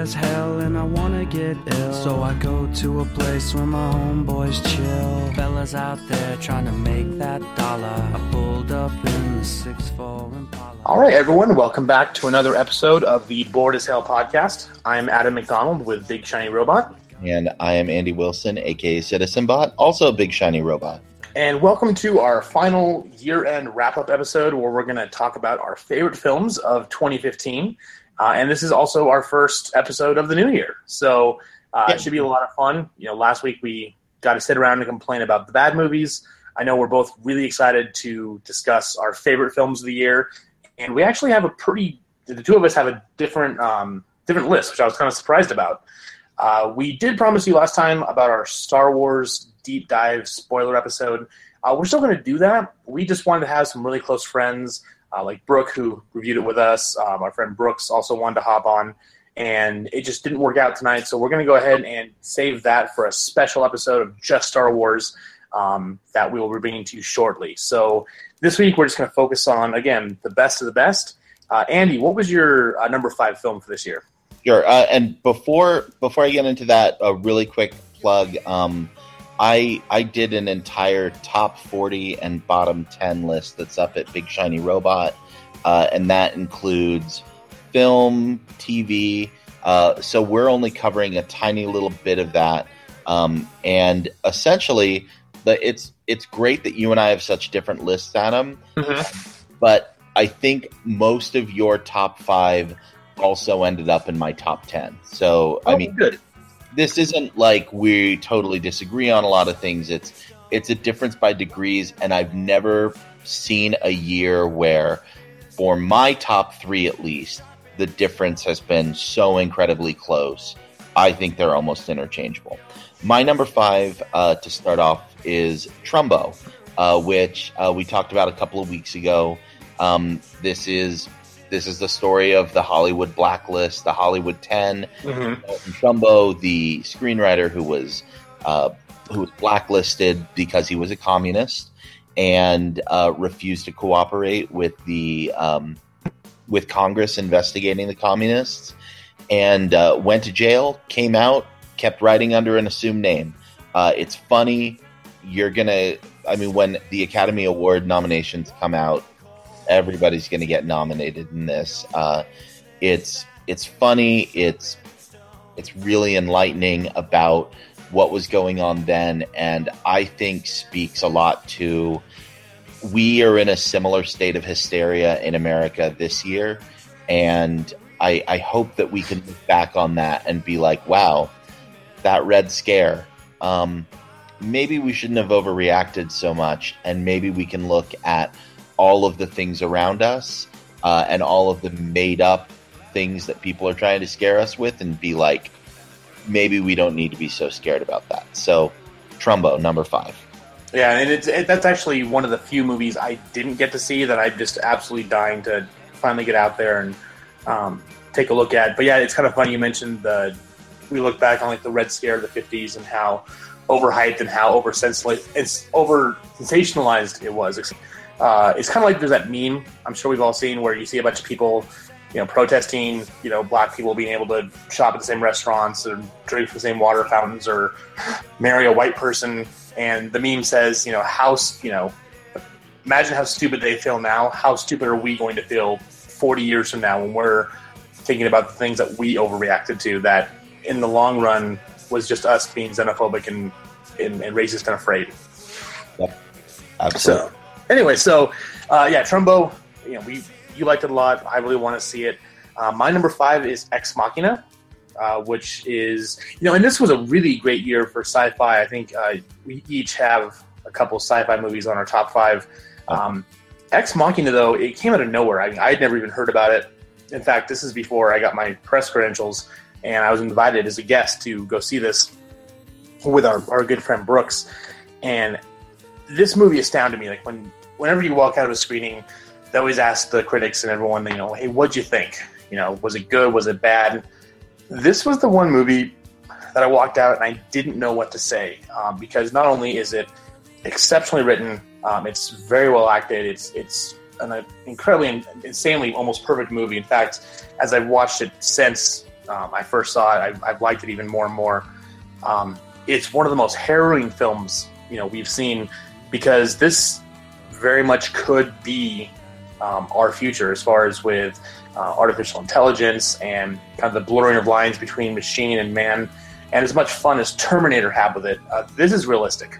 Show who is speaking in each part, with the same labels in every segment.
Speaker 1: as hell and I wanna get ill. So I go to a place where my homeboys chill. Fellas out there trying to make that dollar. I pulled up in the 6'4 Impala.
Speaker 2: All right, everyone, welcome back to another episode of the Bored as Hell podcast. I'm Adam McDonald with Big Shiny Robot,
Speaker 3: And I am Andy Wilson, aka Citizen Bot, also big shiny robot.
Speaker 2: and welcome to our final year end wrap up episode where we're going to talk about our favorite films of 2015. Uh, and this is also our first episode of the new year. So uh,
Speaker 3: Yeah.
Speaker 2: it should be a lot of fun. You know, last week we got to sit around and complain about the bad movies. I know we're both really excited to discuss our favorite films of the year. And we actually have a pretty, the two of us have a different, um, different list, which I was kind of surprised about. Uh, we did promise you last time about our Star Wars deep dive spoiler episode. Uh, we're still going to do that. We just wanted to have some really close friends, uh, like Brooke, who reviewed it with us. Um, our friend Brooks also wanted to hop on, and it just didn't work out tonight. So we're going to go ahead and save that for a special episode of just Star Wars um, that we will be bringing to you shortly. So this week we're just going to focus on again the best of the best. Uh, Andy, what was your uh, number five film for this year?
Speaker 3: Sure. Uh, and before before I get into that, a really quick plug. Um, I I did an entire top forty and bottom ten list that's up at Big Shiny Robot, uh, and that includes film, TV. Uh, so we're only covering a tiny little bit of that, um, and essentially, the it's it's great that you and I have such different lists, Adam. But I think most of your top five also ended up in my top 10. So, I
Speaker 2: Oh,
Speaker 3: mean,
Speaker 2: good.
Speaker 3: This isn't like we totally disagree on a lot of things. It's it's a difference by degrees and I've never seen a year where for my top 3 at least, the difference has been so incredibly close. I think they're almost interchangeable. My number 5 uh, to start off is Trumbo, uh, which uh, we talked about a couple of weeks ago. Um, this is this is the story of the Hollywood blacklist, the Hollywood 10,
Speaker 2: Mhm.
Speaker 3: Dalton Trumbo, the screenwriter who was uh, who was blacklisted because he was a communist and uh, refused to cooperate with the um, with Congress investigating the communists, and uh, went to jail. Came out, kept writing under an assumed name. Uh, it's funny. You're gonna. I mean, when the Academy Award nominations come out, everybody's gonna get nominated in this. Uh, it's it's funny. It's it's really enlightening about what was going on then, and I think speaks a lot to. We are in a similar state of hysteria in America this year, and I, I hope that we can look back on that and be like, wow, that red scare. Um, maybe we shouldn't have overreacted so much, and maybe we can look at all of the things around us uh, and all of the made up things that people are trying to scare us with and be like, maybe we don't need to be so scared about that. So, Trumbo, number five.
Speaker 2: Yeah, and it's it, that's actually one of the few movies I didn't get to see that I'm just absolutely dying to finally get out there and um, take a look at. But yeah, it's kind of funny you mentioned the we look back on like the Red Scare of the '50s and how overhyped and how over over sensationalized it was. Uh, it's kind of like there's that meme I'm sure we've all seen where you see a bunch of people, you know, protesting, you know, black people being able to shop at the same restaurants or drink from the same water fountains or marry a white person and the meme says, you know, how you know, imagine how stupid they feel now. How stupid are we going to feel 40 years from now when we're thinking about the things that we overreacted to? That in the long run was just us being xenophobic and and, and racist and afraid. Yep.
Speaker 3: Absolutely.
Speaker 2: So anyway, so uh, yeah, Trumbo, you know, we you liked it a lot. I really want to see it. Uh, my number five is Ex Machina. Uh, which is you know, and this was a really great year for sci-fi. I think uh, we each have a couple sci-fi movies on our top five. Um, Ex Machina, though, it came out of nowhere. I mean, I had never even heard about it. In fact, this is before I got my press credentials, and I was invited as a guest to go see this with our, our good friend Brooks. And this movie astounded me. Like when whenever you walk out of a screening, they always ask the critics and everyone, you know, hey, what'd you think? You know, was it good? Was it bad? This was the one movie that I walked out and I didn't know what to say um, because not only is it exceptionally written, um, it's very well acted. It's it's an incredibly, insanely, almost perfect movie. In fact, as I've watched it since um, I first saw it, I, I've liked it even more and more. Um, it's one of the most harrowing films you know we've seen because this very much could be um, our future as far as with uh, artificial intelligence and kind of the blurring of lines between machine and man. And as much fun as Terminator had with it, uh, this is realistic.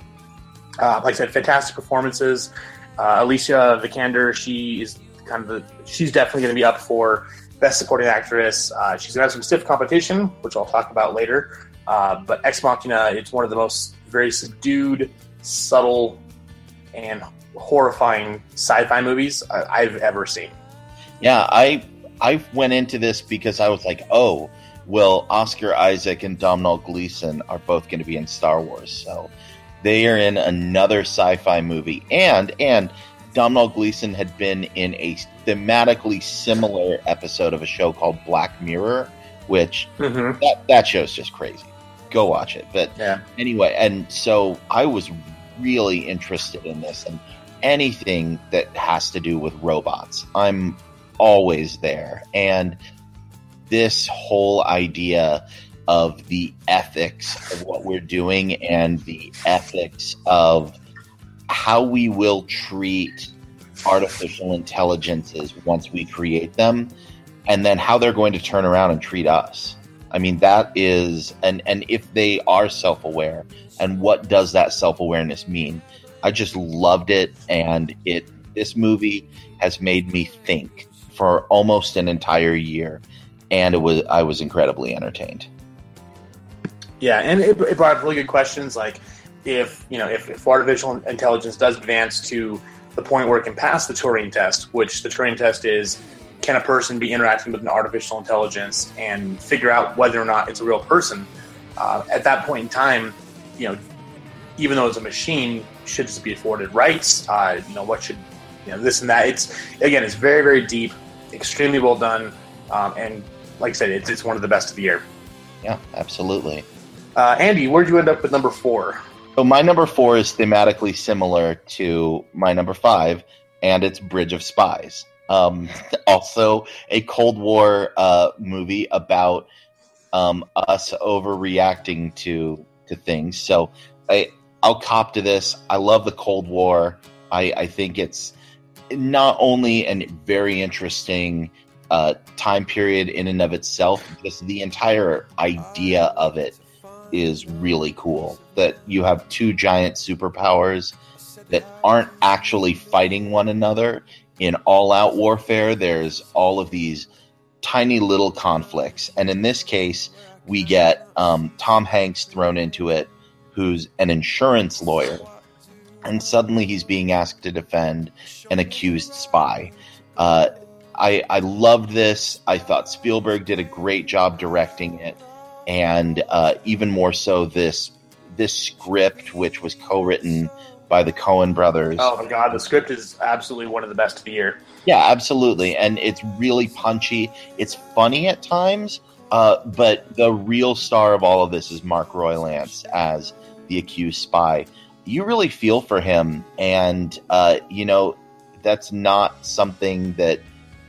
Speaker 2: Uh, like I said, fantastic performances. Uh, Alicia Vikander, she is kind of the, she's definitely going to be up for Best Supporting Actress. Uh, she's going to have some stiff competition, which I'll talk about later. Uh, but Ex Machina, it's one of the most very subdued, subtle, and horrifying sci-fi movies I've ever seen.
Speaker 3: Yeah, I I went into this because I was like, oh, well, Oscar Isaac and Domhnall Gleeson are both going to be in Star Wars, so they are in another sci-fi movie, and and Domhnall Gleeson had been in a thematically similar episode of a show called Black Mirror, which mm-hmm. that that show's just crazy. Go watch it. But
Speaker 2: yeah.
Speaker 3: anyway, and so I was really interested in this and anything that has to do with robots. I'm always there. And this whole idea of the ethics of what we're doing and the ethics of how we will treat artificial intelligences once we create them and then how they're going to turn around and treat us. I mean that is and and if they are self-aware and what does that self-awareness mean? I just loved it and it this movie has made me think for almost an entire year and it was I was incredibly entertained.
Speaker 2: Yeah, and it, it brought up really good questions like if you know if, if artificial intelligence does advance to the point where it can pass the Turing test, which the Turing test is can a person be interacting with an artificial intelligence and figure out whether or not it's a real person? Uh, at that point in time, you know, even though it's a machine, should this be afforded rights? Uh, you know, what should you know this and that? It's again, it's very very deep, extremely well done, um, and like I said, it's it's one of the best of the year.
Speaker 3: Yeah, absolutely.
Speaker 2: Uh, Andy, where'd you end up with number four?
Speaker 3: So my number four is thematically similar to my number five, and it's Bridge of Spies. Um, also, a Cold War uh, movie about um, us overreacting to to things. So I I'll cop to this. I love the Cold War. I, I think it's not only a very interesting uh, time period in and of itself, just the entire idea of it is really cool. That you have two giant superpowers that aren't actually fighting one another in all out warfare. There's all of these tiny little conflicts. And in this case, we get um, Tom Hanks thrown into it, who's an insurance lawyer. And suddenly he's being asked to defend an accused spy. Uh, I, I loved this. I thought Spielberg did a great job directing it and uh, even more so this this script, which was co-written by the Coen brothers.
Speaker 2: Oh my god, the script is absolutely one of the best of the year.
Speaker 3: Yeah, absolutely, and it's really punchy. It's funny at times, uh, but the real star of all of this is Mark Rylance as the accused spy. You really feel for him, and uh, you know that's not something that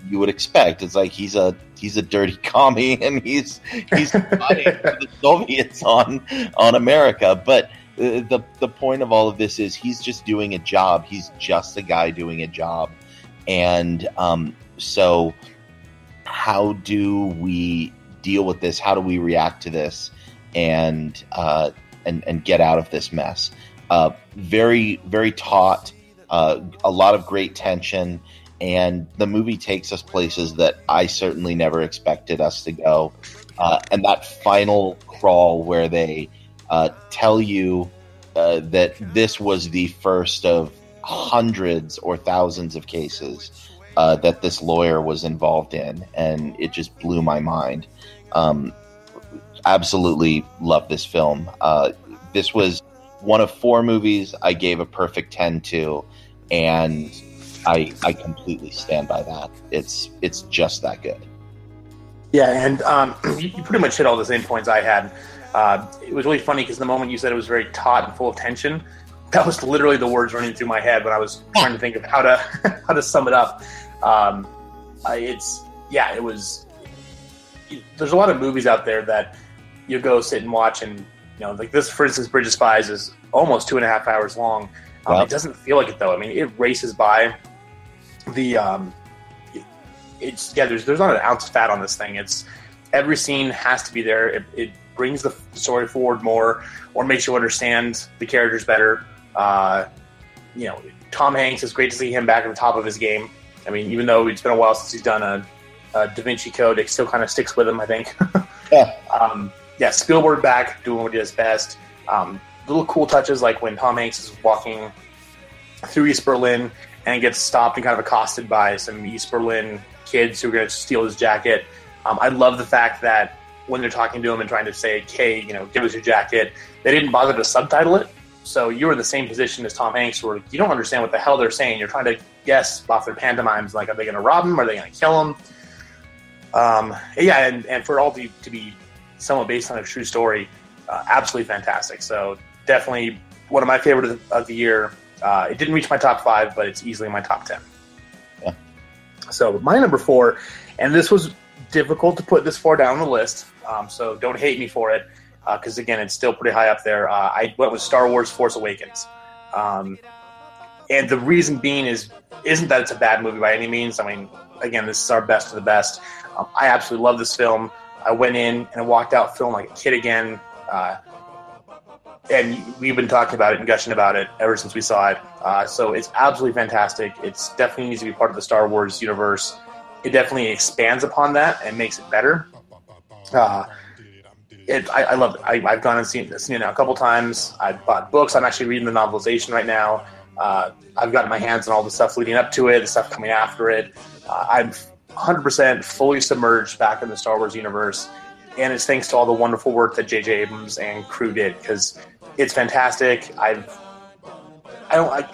Speaker 3: you would expect. It's like he's a he's a dirty commie and he's he's fighting the Soviets on on America. But the the point of all of this is he's just doing a job. He's just a guy doing a job, and um, so how do we deal with this? How do we react to this, and uh, and and get out of this mess? Uh, very very taut. Uh, a lot of great tension and the movie takes us places that I certainly never expected us to go. Uh, and that final crawl where they uh, tell you uh, that this was the first of hundreds or thousands of cases uh, that this lawyer was involved in, and it just blew my mind. Um, absolutely love this film. Uh, this was one of four movies I gave a perfect 10 to, and I I completely stand by that. It's it's just that good.
Speaker 2: Yeah, and um, you, you, pretty much hit all the same points I had. Uh, it was really funny because the moment you said it was very taut and full of tension, that was literally the words running through my head when I was trying to think of how to how to sum it up. Um, it's yeah, it was there's a lot of movies out there that you go sit and watch, and you know, like this, for instance, Bridge of Spies is almost two and a half hours long. Um,
Speaker 3: Wow.
Speaker 2: It doesn't feel like it though. I mean, it races by. The um, it's yeah. There's there's not an ounce of fat on this thing. It's every scene has to be there. It, it brings the story forward more, or makes you understand the characters better. Uh, you know, Tom Hanks. It's great to see him back at the top of his game. I mean, even though it's been a while since he's done a, a Da Vinci Code, it still kind of sticks with him. I think.
Speaker 3: Yeah.
Speaker 2: Um, yeah, Spielberg back doing what he does best. Um, little cool touches like when Tom Hanks is walking through East Berlin and gets stopped and kind of accosted by some East Berlin kids who are going to steal his jacket. Um, I love the fact that when they're talking to him and trying to say, "Hey, you know, give us your jacket," they didn't bother to subtitle it. So you're in the same position as Tom Hanks, where you don't understand what the hell they're saying. You're trying to guess off their pantomimes, like, are they going to rob him? Are they going to kill him? Um, yeah, and, and for it all to, to be somewhat based on a true story, uh, absolutely fantastic. So definitely one of my favorite of the, of the year. Uh, it didn't reach my top five, but it's easily my top ten.
Speaker 3: Yeah.
Speaker 2: So my number four, and this was difficult to put this far down the list. Um, so don't hate me for it, because again, it's still pretty high up there. Uh, I went with Star Wars: Force Awakens, um, and the reason being is isn't that it's a bad movie by any means. I mean, again, this is our best of the best. Um, I absolutely love this film. I went in and I walked out feeling like a kid again. Uh, and we've been talking about it and gushing about it ever since we saw it. Uh, so it's absolutely fantastic. It's definitely needs to be part of the Star Wars universe. It definitely expands upon that and makes it better. Uh, it, I, I love it. I, I've gone and seen, seen it now a couple times. I've bought books. I'm actually reading the novelization right now. Uh, I've gotten my hands on all the stuff leading up to it, the stuff coming after it. Uh, I'm 100% fully submerged back in the Star Wars universe, and it's thanks to all the wonderful work that J.J. Abrams and crew did because it's fantastic. I've, I don't like,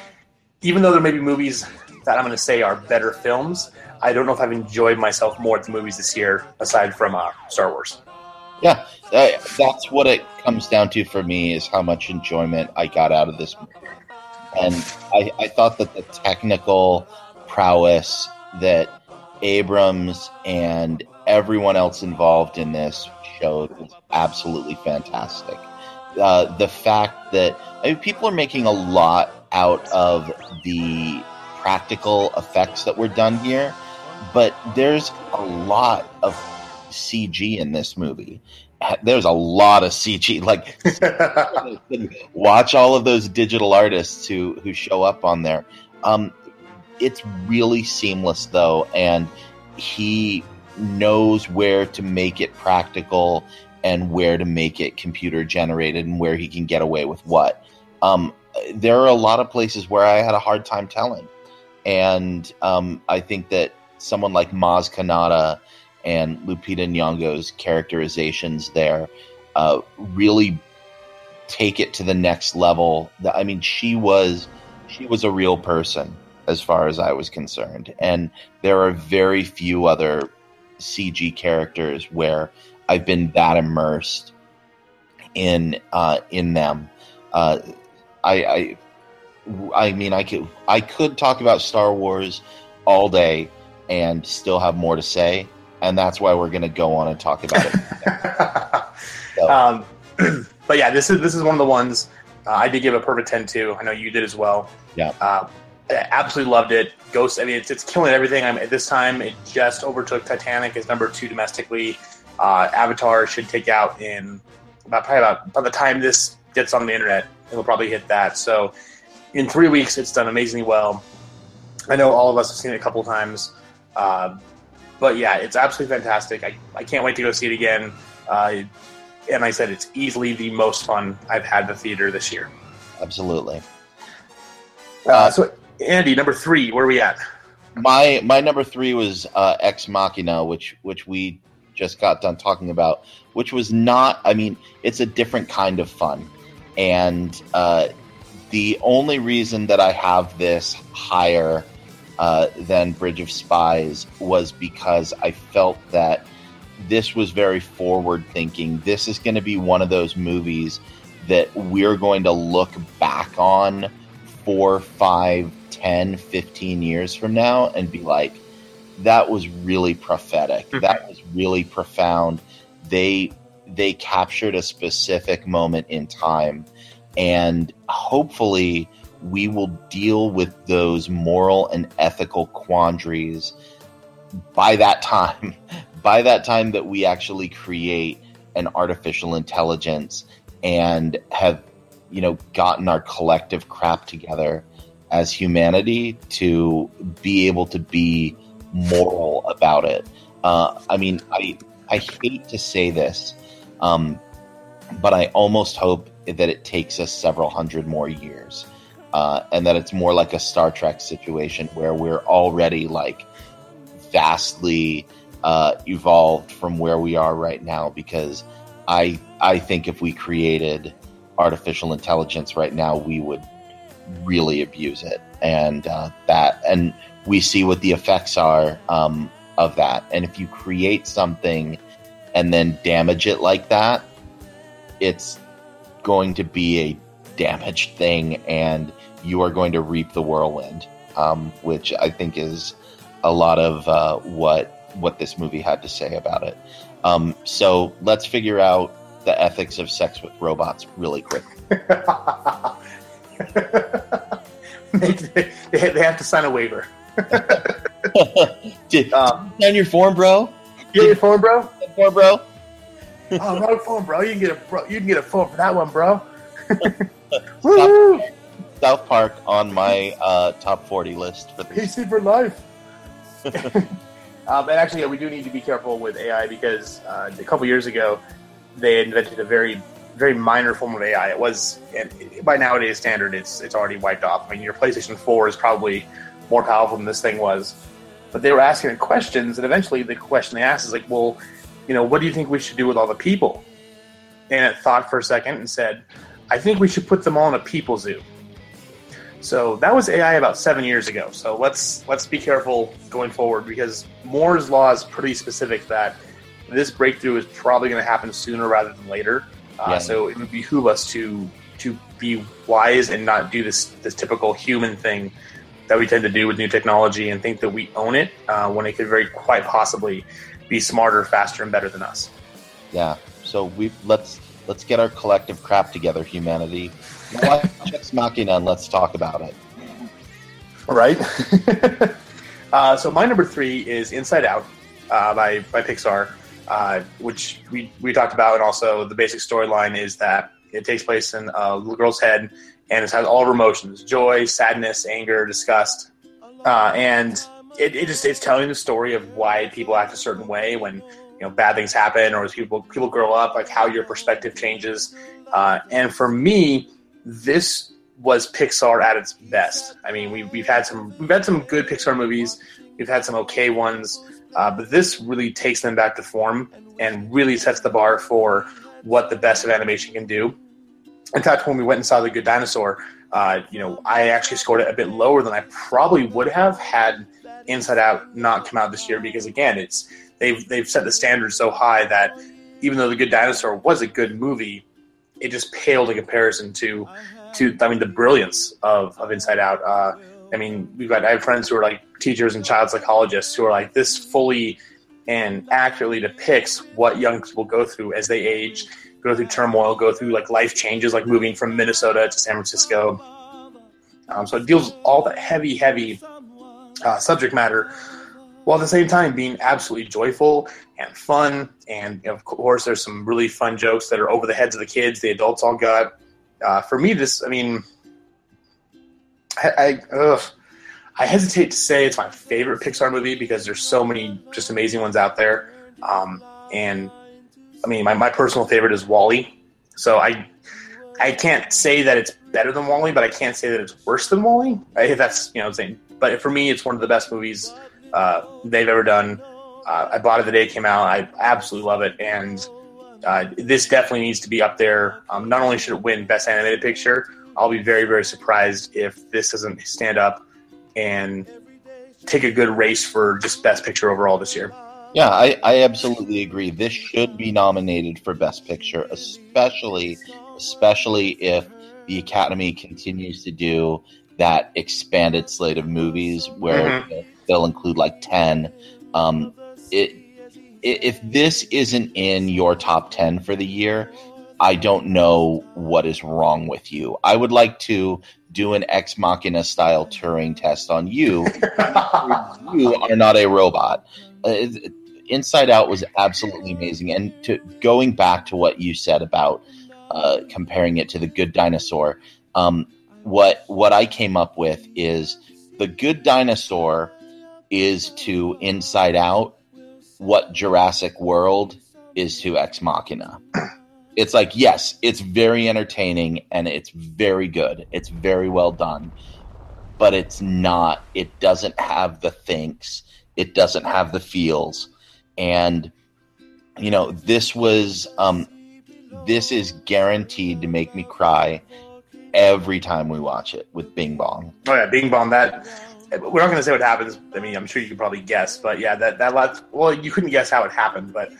Speaker 2: even though there may be movies that I'm going to say are better films. I don't know if I've enjoyed myself more at the movies this year, aside from uh, Star Wars.
Speaker 3: Yeah, that, that's what it comes down to for me is how much enjoyment I got out of this movie. And I, I thought that the technical prowess that Abrams and everyone else involved in this showed was absolutely fantastic. Uh, the fact that I mean, people are making a lot out of the practical effects that were done here, but there's a lot of CG in this movie. There's a lot of CG. Like, watch all of those digital artists who who show up on there. Um, it's really seamless though, and he knows where to make it practical and where to make it computer generated and where he can get away with what. Um, there are a lot of places where I had a hard time telling, and um, I think that someone like Maz Kanata and Lupita Nyong'o's characterizations there uh, really take it to the next level. I mean, she was she was a real person as far as I was concerned, and there are very few other CG characters where I've been that immersed in uh, in them. Uh, I, I I mean, I could I could talk about Star Wars all day and still have more to say, and that's why we're going to go on and talk about it. So,
Speaker 2: um, but yeah, this is this is one of the ones uh, I did give a perfect ten to. I know you did as well.
Speaker 3: Yeah.
Speaker 2: Uh, absolutely loved it. Ghost. I mean, it's, it's killing everything. I'm at this time. It just overtook Titanic as number two domestically. Uh, Avatar should take out in about probably about by the time this gets on the internet, it'll probably hit that. So in three weeks, it's done amazingly well. I know all of us have seen it a couple times. Uh, but yeah, it's absolutely fantastic. I, I can't wait to go see it again. Uh, and I said, it's easily the most fun I've had the theater this year.
Speaker 3: absolutely.
Speaker 2: Uh, so, Andy, number three, where are we at?
Speaker 3: My my number three was uh, Ex Machina, which which we just got done talking about, which was not. I mean, it's a different kind of fun, and uh, the only reason that I have this higher uh, than Bridge of Spies was because I felt that this was very forward thinking. This is going to be one of those movies that we're going to look back on four, five, 10, 15 years from now and be like, that was really prophetic. Mm-hmm. That was really profound. They they captured a specific moment in time, and hopefully we will deal with those moral and ethical quandaries by that time. By that time that we actually create an artificial intelligence and have you know gotten our collective crap together as humanity to be able to be moral about it. Uh, I mean, I I hate to say this, um, but I almost hope that it takes us several hundred more years, uh, and that it's more like a Star Trek situation where we're already like vastly uh, evolved from where we are right now. Because I I think if we created artificial intelligence right now, we would really abuse it, and uh, that and we see what the effects are um, of that. And if you create something and then damage it like that, it's going to be a damaged thing, and you are going to reap the whirlwind, um, which I think is a lot of uh, what what this movie had to say about it. Um, so let's figure out the ethics of sex with robots really quick.
Speaker 2: they, they, they have to sign a waiver.
Speaker 3: Did
Speaker 2: Um,
Speaker 3: sign your form, bro?
Speaker 2: you get a phone, bro?
Speaker 3: Form, bro?
Speaker 2: Oh, wrong form, bro. You can get a bro, you can get a phone for that one, bro. Woo!
Speaker 3: South Park on my uh, top forty list for this.
Speaker 2: PC for life. um, and actually, yeah, we do need to be careful with AI because uh, a couple years ago they invented a very, very minor form of AI. It was, and by nowadays standard, it's it's already wiped off. I mean, your PlayStation Four is probably more powerful than this thing was. But they were asking it questions, and eventually the question they asked is like, "Well, you know, what do you think we should do with all the people?" And it thought for a second and said, "I think we should put them all in a people zoo." So that was AI about seven years ago. So let's let's be careful going forward because Moore's law is pretty specific that this breakthrough is probably going to happen sooner rather than later. Uh,
Speaker 3: Yeah.
Speaker 2: So it would behoove us to to be wise and not do this this typical human thing that we tend to do with new technology and think that we own it uh, when it could very quite possibly be smarter, faster, and better than us.
Speaker 3: Yeah. So we let's let's get our collective crap together, humanity. Watch Ex Machina and let's talk about it.
Speaker 2: Right. uh, so my number three is Inside Out uh, by by Pixar, uh, which we we talked about, and also the basic storyline is that it takes place in a little girl's head, and it has all of her emotions: joy, sadness, anger, disgust, uh, and it, it just it's telling the story of why people act a certain way when you know bad things happen or as people people grow up, like how your perspective changes. Uh, and for me, this was Pixar at its best. I mean, we, we've had some we've had some good Pixar movies, we've had some okay ones, uh, but this really takes them back to form and really sets the bar for what the best of animation can do. In fact, when we went and saw The Good Dinosaur, uh, you know, I actually scored it a bit lower than I probably would have had Inside Out not come out this year because again, it's they've they've set the standard so high that even though The Good Dinosaur was a good movie, it just paled in comparison to to I mean the brilliance of, of Inside Out. Uh, I mean, we've got I have friends who are like teachers and child psychologists who are like this fully and accurately depicts what young people go through as they age, go through turmoil, go through like life changes, like moving from Minnesota to San Francisco. Um, so it deals with all that heavy, heavy uh, subject matter, while at the same time being absolutely joyful and fun. And of course, there's some really fun jokes that are over the heads of the kids. The adults all got. Uh, for me, this, I mean, I, I, ugh, I hesitate to say it's my favorite Pixar movie because there's so many just amazing ones out there. Um, and I mean, my, my personal favorite is WALL-E. So I, I can't say that it's better than WALL-E, but I can't say that it's worse than WALL-E. If that's you know i'm saying, but for me, it's one of the best movies uh, they've ever done. Uh, I bought it the day it came out. I absolutely love it, and uh, this definitely needs to be up there. Um, not only should it win Best Animated Picture, I'll be very very surprised if this doesn't stand up and take a good race for just Best Picture overall this year.
Speaker 3: Yeah, I, I absolutely agree. This should be nominated for Best Picture, especially especially if the Academy continues to do that expanded slate of movies where
Speaker 2: Mhm.
Speaker 3: they'll include like ten. Um, it, if this isn't in your top ten for the year, I don't know what is wrong with you. I would like to do an ex machina style Turing test on you. you are not a robot. Uh, Inside Out was absolutely amazing, and to going back to what you said about uh, comparing it to the Good Dinosaur, um, what what I came up with is the Good Dinosaur is to Inside Out what Jurassic World is to Ex Machina. It's like yes, it's very entertaining and it's very good. It's very well done, but it's not. It doesn't have the thinks. It doesn't have the feels, and you know this was um, this is guaranteed to make me cry every time we watch it with Bing Bong.
Speaker 2: Oh yeah, Bing Bong. That we're not going to say what happens. I mean, I'm sure you can probably guess, but yeah, that that last. Well, you couldn't guess how it happened, but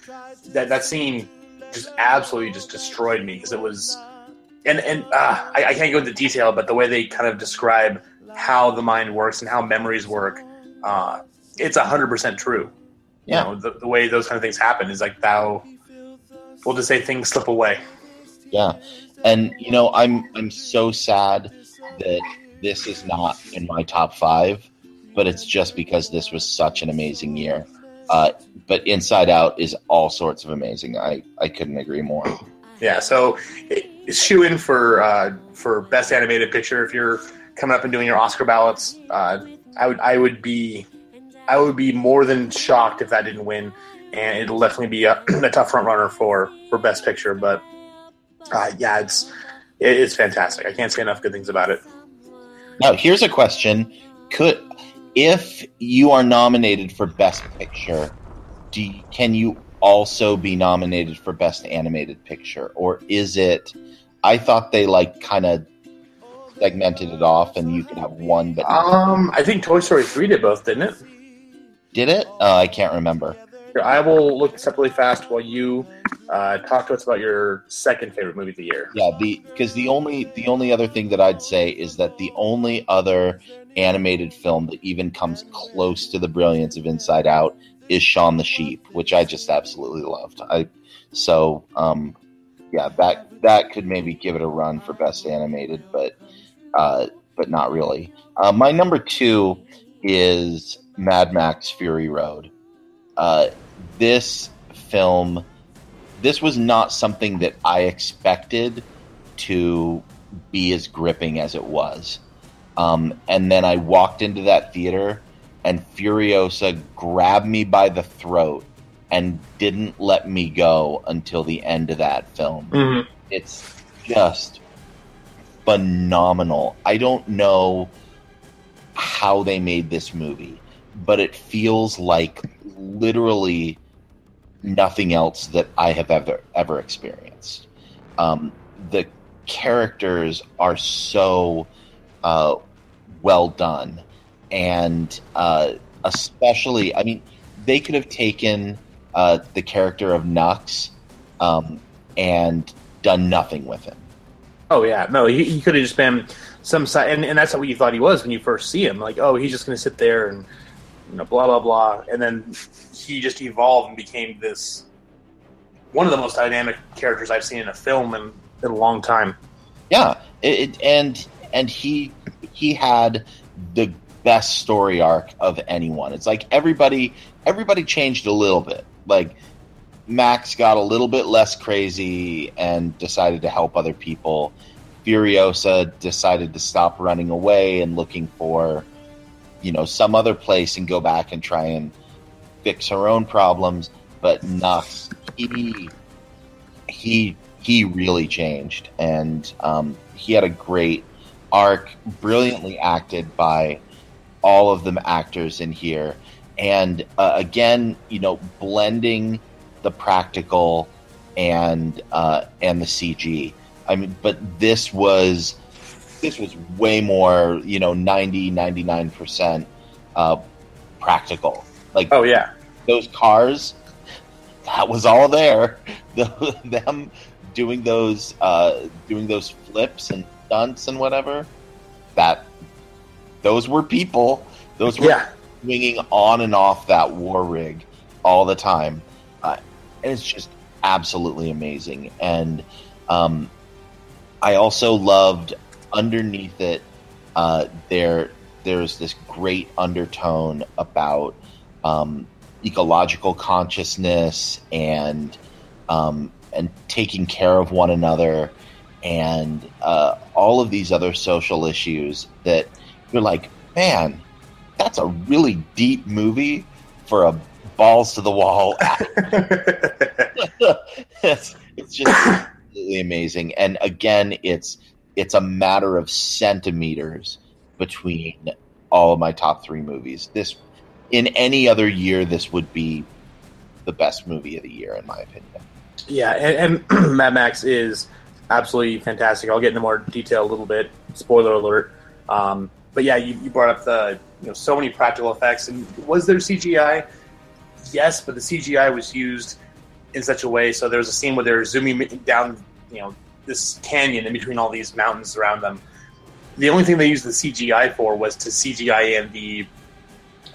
Speaker 2: that that scene just absolutely just destroyed me because it was, and and uh, I, I can't go into detail, but the way they kind of describe how the mind works and how memories work, uh, it's hundred percent true.
Speaker 3: Yeah.
Speaker 2: You know, the, the way those kind of things happen is like thou. We'll just say things slip away.
Speaker 3: Yeah, and you know I'm I'm so sad that this is not in my top five, but it's just because this was such an amazing year. Uh, but Inside Out is all sorts of amazing. I I couldn't agree more.
Speaker 2: Yeah, so shoe in for uh, for best animated picture. If you're coming up and doing your Oscar ballots, uh, I would I would be I would be more than shocked if that didn't win, and it'll definitely be a, a tough front runner for for best picture. But uh, yeah, it's it, it's fantastic. I can't say enough good things about it.
Speaker 3: Now here's a question: Could if you are nominated for Best Picture, do you, can you also be nominated for Best Animated Picture, or is it? I thought they like kind of segmented it off, and you could have one, but
Speaker 2: Um, I think Toy Story three did both, didn't it?
Speaker 3: did it? Uh, I can't remember.
Speaker 2: I will look this up really fast while you uh, talk to us about your second favorite movie of the year.
Speaker 3: Yeah, the because the only the only other thing that I'd say is that the only other animated film that even comes close to the brilliance of Inside Out is Shaun the Sheep, which I just absolutely loved. I so um yeah, that that could maybe give it a run for best animated, but uh but not really. Uh, my number two is Mad Max Fury Road. Uh, this film this was not something that I expected to be as gripping as it was. Um, and then I walked into that theater, and Furiosa grabbed me by the throat and didn't let me go until the end of that film.
Speaker 2: Mm-hmm.
Speaker 3: It's just phenomenal. I don't know how they made this movie, but it feels like literally nothing else that I have ever ever experienced. Um, the characters are so uh, well done, and uh, especially, I mean, they could have taken uh, the character of Nux um, and done nothing with him.
Speaker 2: Oh yeah, no, he, he could have just been some side, and, and that's what you thought he was when you first see him. Like, oh, he's just going to sit there and you know, blah blah blah, and then he just evolved and became this one of the most dynamic characters I've seen in a film in, in a long time.
Speaker 3: Yeah, it, it, and and he he had the best story arc of anyone. It's like everybody everybody changed a little bit. Like Max got a little bit less crazy and decided to help other people. Furiosa decided to stop running away and looking for you know some other place and go back and try and fix her own problems. But Nux, he he he really changed, and um, he had a great arc, brilliantly acted by all of the actors in here, and uh, again, you know, blending the practical and uh, and the CG. I mean, but this was this was way more, you know, 90 99 percent uh, practical. Like
Speaker 2: Oh yeah,
Speaker 3: those cars, that was all there. The, them doing those uh, doing those flips and stunts and whatever. That those were people. Those were
Speaker 2: yeah,
Speaker 3: swinging on and off that war rig all the time, uh, and it's just absolutely amazing. And um, I also loved underneath it. Uh, there, there's this great undertone about um, ecological consciousness and um, and taking care of one another and uh, all of these other social issues that you're like, man, that's a really deep movie for a balls to the wall. it's, it's just absolutely amazing, and again, it's it's a matter of centimeters between all of my top three movies. This, in any other year, this would be the best movie of the year, in my opinion.
Speaker 2: Yeah, and, and Mad Max is absolutely fantastic. I'll get into more detail a little bit. Spoiler alert. Um, but yeah, you, you, brought up the you know so many practical effects, and was there CGI? Yes, but the CGI was used in such a way so there was a scene where they're zooming down, you know, this canyon in between all these mountains around them. The only thing they used the CGI for was to CGI in the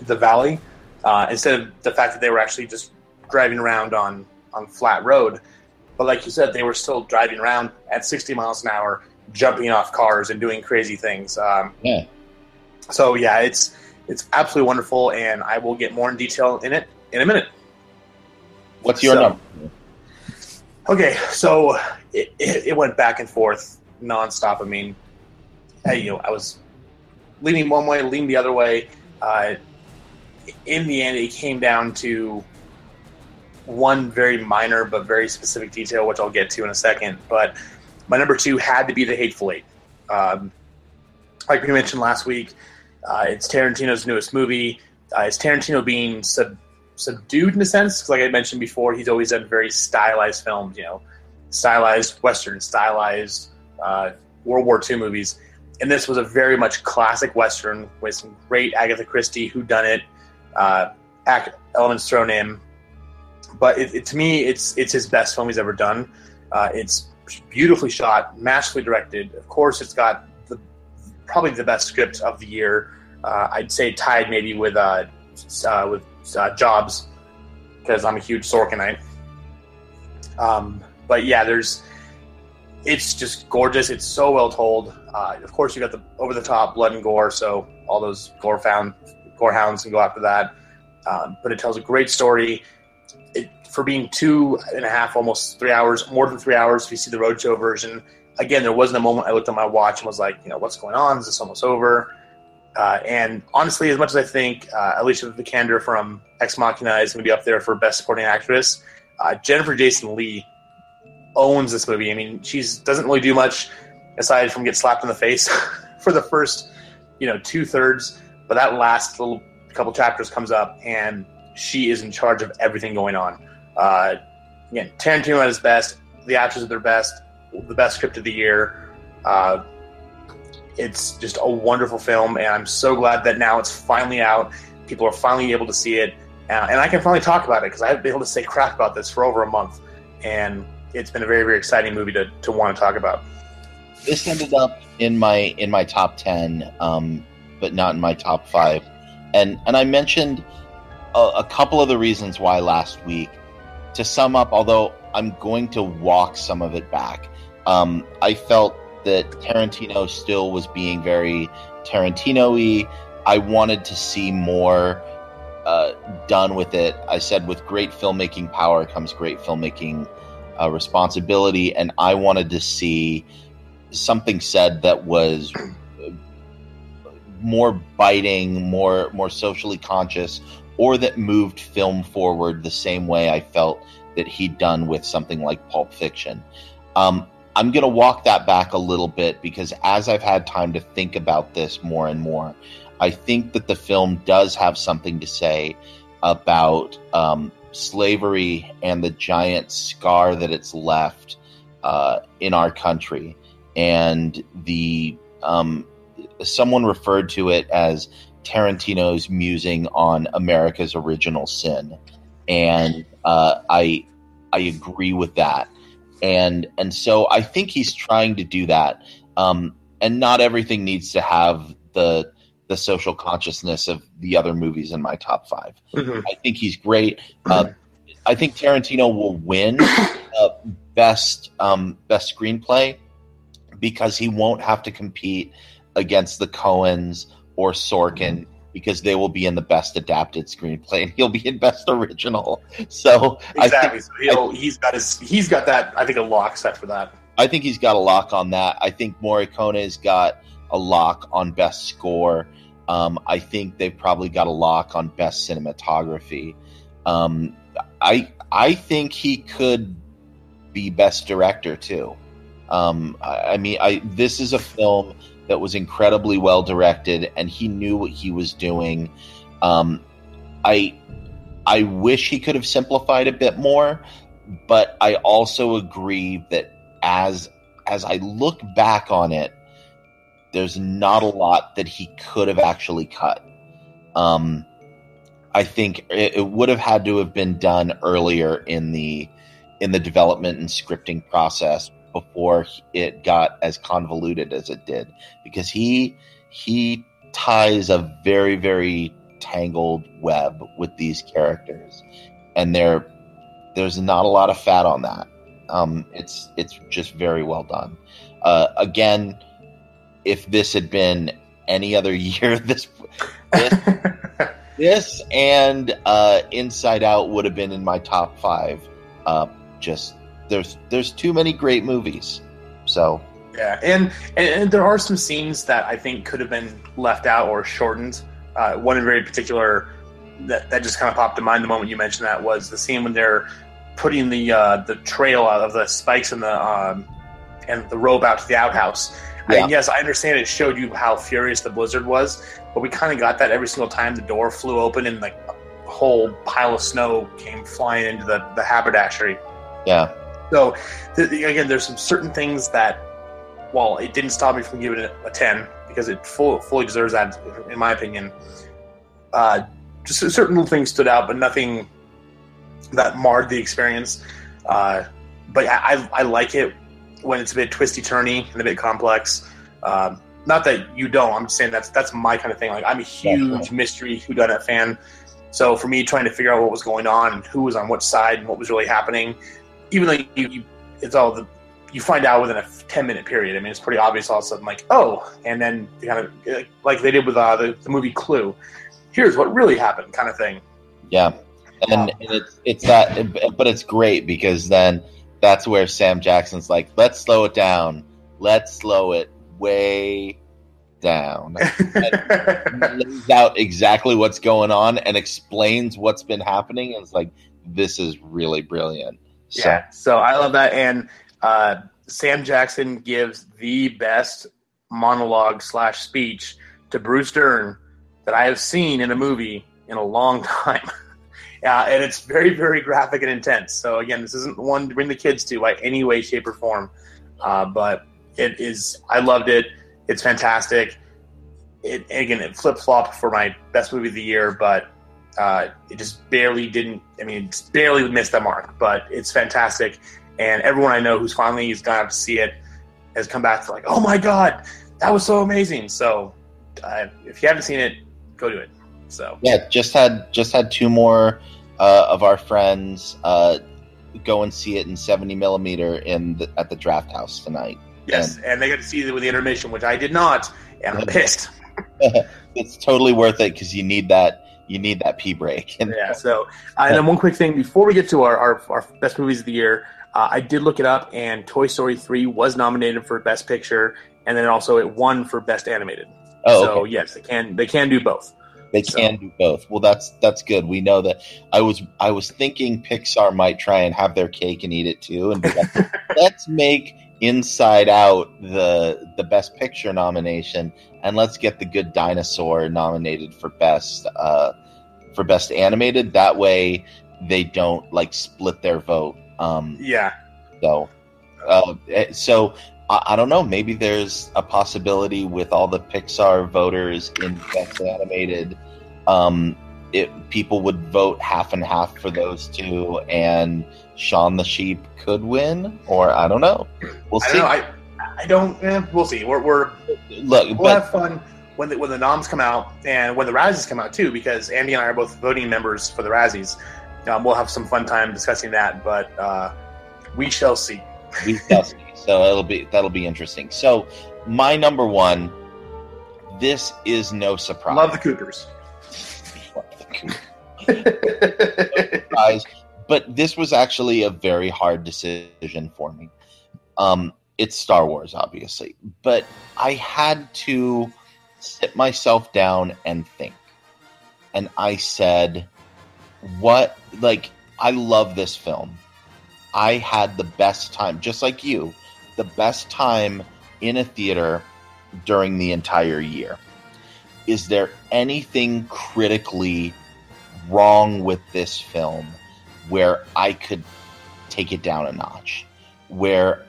Speaker 2: the valley uh, instead of the fact that they were actually just driving around on on flat road. But like you said, they were still driving around at 60 miles an hour, jumping off cars and doing crazy things. Um,
Speaker 3: yeah.
Speaker 2: So yeah, it's it's absolutely wonderful, and I will get more in detail in it in a minute.
Speaker 3: What's your so, number?
Speaker 2: Okay, so it, it, went back and forth nonstop. I mean, hey, you know, I was leaning one way, leaning the other way. Uh, in the end, it came down to one very minor but very specific detail, which I'll get to in a second. But my number two had to be the Hateful Eight. Um, like we mentioned last week, uh, it's Tarantino's newest movie. Uh, it's Tarantino being sub- subdued in a sense, like I mentioned before, he's always done very stylized films. You know, stylized western, stylized uh, World War II movies. And this was a very much classic western with some great Agatha Christie who done it uh, elements thrown in but it, it, to me, it's it's his best film he's ever done. Uh, it's beautifully shot, masterfully directed. Of course, it's got the probably the best script of the year. Uh, I'd say tied maybe with uh, uh with uh, Jobs because I'm a huge Sorkinite. Um, but yeah, there's it's just gorgeous. It's so well told. Uh, of course, you got the over the top blood and gore, so all those gore found gore hounds can go after that. Um, but it tells a great story it, for being two and a half, almost three hours, more than three hours, if you see the roadshow version, again, there wasn't a moment I looked at my watch and was like, you know, what's going on? Is this almost over? Uh, and honestly, as much as I think uh, Alicia Vikander from Ex Machina is going to be up there for Best Supporting Actress, uh, Jennifer Jason Lee owns this movie. I mean, she doesn't really do much aside from get slapped in the face for the first, you know, two thirds. But that last little couple chapters comes up, and she is in charge of everything going on. Uh, again, Tarantino at his best, the actors at their best, the best script of the year. Uh, it's just a wonderful film, and I'm so glad that now it's finally out. People are finally able to see it, uh, and I can finally talk about it because I haven't been able to say crap about this for over a month, and it's been a very, very exciting movie to, to want to talk about.
Speaker 3: This ended up in my in my top ten, um, but not in my top five, and and I mentioned a, a couple of the reasons why last week. To sum up, although I'm going to walk some of it back, um, I felt that Tarantino still was being very Tarantino y. I wanted to see more uh, done with it. I said, with great filmmaking power comes great filmmaking uh, responsibility, and I wanted to see something said that was more biting, more more socially conscious, or that moved film forward the same way I felt that he'd done with something like Pulp Fiction. Um, I'm going to walk that back a little bit because as I've had time to think about this more and more, I think that the film does have something to say about um, slavery and the giant scar that it's left uh, in our country. And the um, someone referred to it as Tarantino's musing on America's original sin, and uh, I I agree with that, and and so I think he's trying to do that. Um, and not everything needs to have the the social consciousness of the other movies in my top 5
Speaker 2: Mhm.
Speaker 3: I think he's great. Uh, I think Tarantino will win uh, best um, best screenplay because he won't have to compete against the Coens or Sorkin because they will be in the best adapted screenplay and he'll be in best original. So I think
Speaker 2: Exactly. so he'll, he's got his he's got that I think a lock set for that.
Speaker 3: I think he's got a lock on that. I think Morricone's got a lock on best score. Um, I think they've probably got a lock on best cinematography. Um, I I think he could be best director too. Um, I, I mean, I this is a film that was incredibly well directed, and he knew what he was doing. Um, I I wish he could have simplified a bit more, but I also agree that as as I look back on it, there's not a lot that he could have actually cut. Um, I think it, it would have had to have been done earlier in the in the development and scripting process before it got as convoluted as it did. Because he he ties a very very tangled web with these characters. And there there's not a lot of fat on that. Um, it's it's just very well done. Uh, again if this had been any other year this this, this and uh, inside out would have been in my top five uh, just there's there's too many great movies so
Speaker 2: Yeah, and, and there are some scenes that I think could have been left out or shortened. Uh, one in very particular that, that just kind of popped to mind the moment you mentioned that was the scene when they're putting the uh, the trail out of the spikes and the um, and the rope out to the outhouse.
Speaker 3: Yeah.
Speaker 2: And yes, I understand it showed you how furious the blizzard was, but we kind of got that every single time the door flew open and like a whole pile of snow came flying into the, the haberdashery.
Speaker 3: yeah
Speaker 2: So, th- again, there's some certain things that, while it didn't stop me from giving it a 10, because it full, fully deserves that, in my opinion, uh, just certain little things stood out, but nothing that marred the experience. Uh, but I, I, I like it when it's a bit twisty turny and a bit complex. Um, not that you don't. I'm just saying that's that's my kind of thing. Like I'm a huge mystery whodunit fan. So for me, trying to figure out what was going on and who was on what side and what was really happening, even though you, you it's all the you find out within a 10 minute period. I mean, it's pretty obvious all of a sudden, like, oh, and then kind of like they did with uh, the, the movie Clue. Here's what really happened, kind of thing.
Speaker 3: Yeah, and, and it's it's that, but it's great because then that's where Sam Jackson's like, let's slow it down, let's slow it way down, lays out exactly what's going on and explains what's been happening, and it's like, this is really brilliant. So,
Speaker 2: Yeah, so I love that. And uh, Sam Jackson gives the best monologue slash speech to Bruce Dern that I have seen in a movie in a long time. Uh, and it's very, very graphic and intense. So again, this isn't one to bring the kids to by any way, shape, or form. Uh, but it is. I loved it. It's fantastic. It again, it flip flopped for my best movie of the year, but uh, it just barely didn't. I mean, it's barely missed that mark. But it's fantastic, and everyone I know who's finally has gone out to see it has come back to like, oh my god, that was so amazing. So uh, if you haven't seen it, go do it. So
Speaker 3: yeah, just had just had two more uh, of our friends uh, go and see it in seventy millimeter in the, at the Draft House tonight.
Speaker 2: yes, and they got to see it with the intermission, which I did not, and I'm pissed.
Speaker 3: it's totally worth it because you need that you need that pee break. And
Speaker 2: yeah. So, uh, and then one quick thing before we get to our, our, our best movies of the year, uh, I did look it up, and Toy Story 3 was nominated for Best Picture, and then also it won for Best Animated.
Speaker 3: oh,
Speaker 2: so
Speaker 3: okay.
Speaker 2: yes, they can they can do both.
Speaker 3: they
Speaker 2: so-
Speaker 3: can do both. Well, that's that's good. We know that. I was I was thinking Pixar might try and have their cake and eat it too, and like, let's make Inside Out the the Best Picture nomination, and let's get the Good Dinosaur nominated for best uh, for best animated. That way, they don't like split their vote. Um,
Speaker 2: Yeah.
Speaker 3: so, uh, eh, so I, I don't know. Maybe there's a possibility with all the Pixar voters in Best Animated, um, it people would vote half and half for those two, and Shaun the Sheep could win, or I don't know. We'll
Speaker 2: I
Speaker 3: see.
Speaker 2: know. I I don't. Eh, we'll see. We're, we're
Speaker 3: Look,
Speaker 2: we'll
Speaker 3: but
Speaker 2: have fun. when the, when the noms come out and when the Razzies come out too, because Andy and I are both voting members for the Razzies. Um, we'll have some fun time discussing that, but uh, we shall see.
Speaker 3: We shall see. So it'll be that'll be interesting. So my number one. This is no surprise.
Speaker 2: Love the Cougars.
Speaker 3: surprise, but this was actually a very hard decision for me. Um, it's Star Wars, obviously, but I had to sit myself down and think. And I said, what, like, I love this film. I had the best time, just like you, the best time in a theater during the entire year. Is there anything critically wrong with this film where I could take it down a notch? Where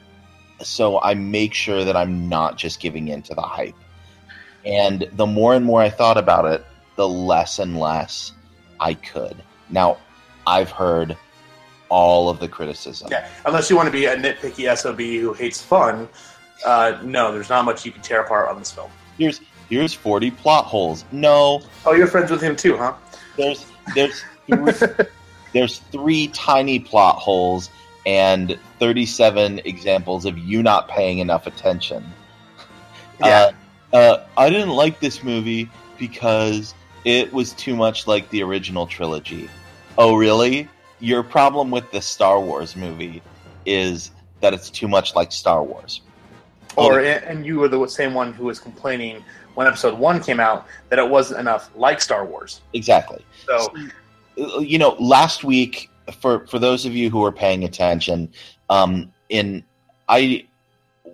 Speaker 3: so I make sure that I'm not just giving in to the hype. And the more and more I thought about it, the less and less I could. Now, I've heard all of the criticism.
Speaker 2: Yeah, unless you want to be a nitpicky SOB who hates fun, uh, no, there's not much you can tear apart on this film.
Speaker 3: Here's here's 40 plot holes. No.
Speaker 2: Oh, you're friends with him too, huh?
Speaker 3: There's there's three, there's three tiny plot holes and 37 examples of you not paying enough attention.
Speaker 2: Yeah.
Speaker 3: Uh, uh, I didn't like this movie because it was too much like the original trilogy. Oh, really? Your problem with the Star Wars movie is that it's too much like Star Wars.
Speaker 2: Or and you were the same one who was complaining when Episode One came out that it wasn't enough like Star Wars.
Speaker 3: Exactly.
Speaker 2: So
Speaker 3: you know, last week for for those of you who are paying attention, um, in I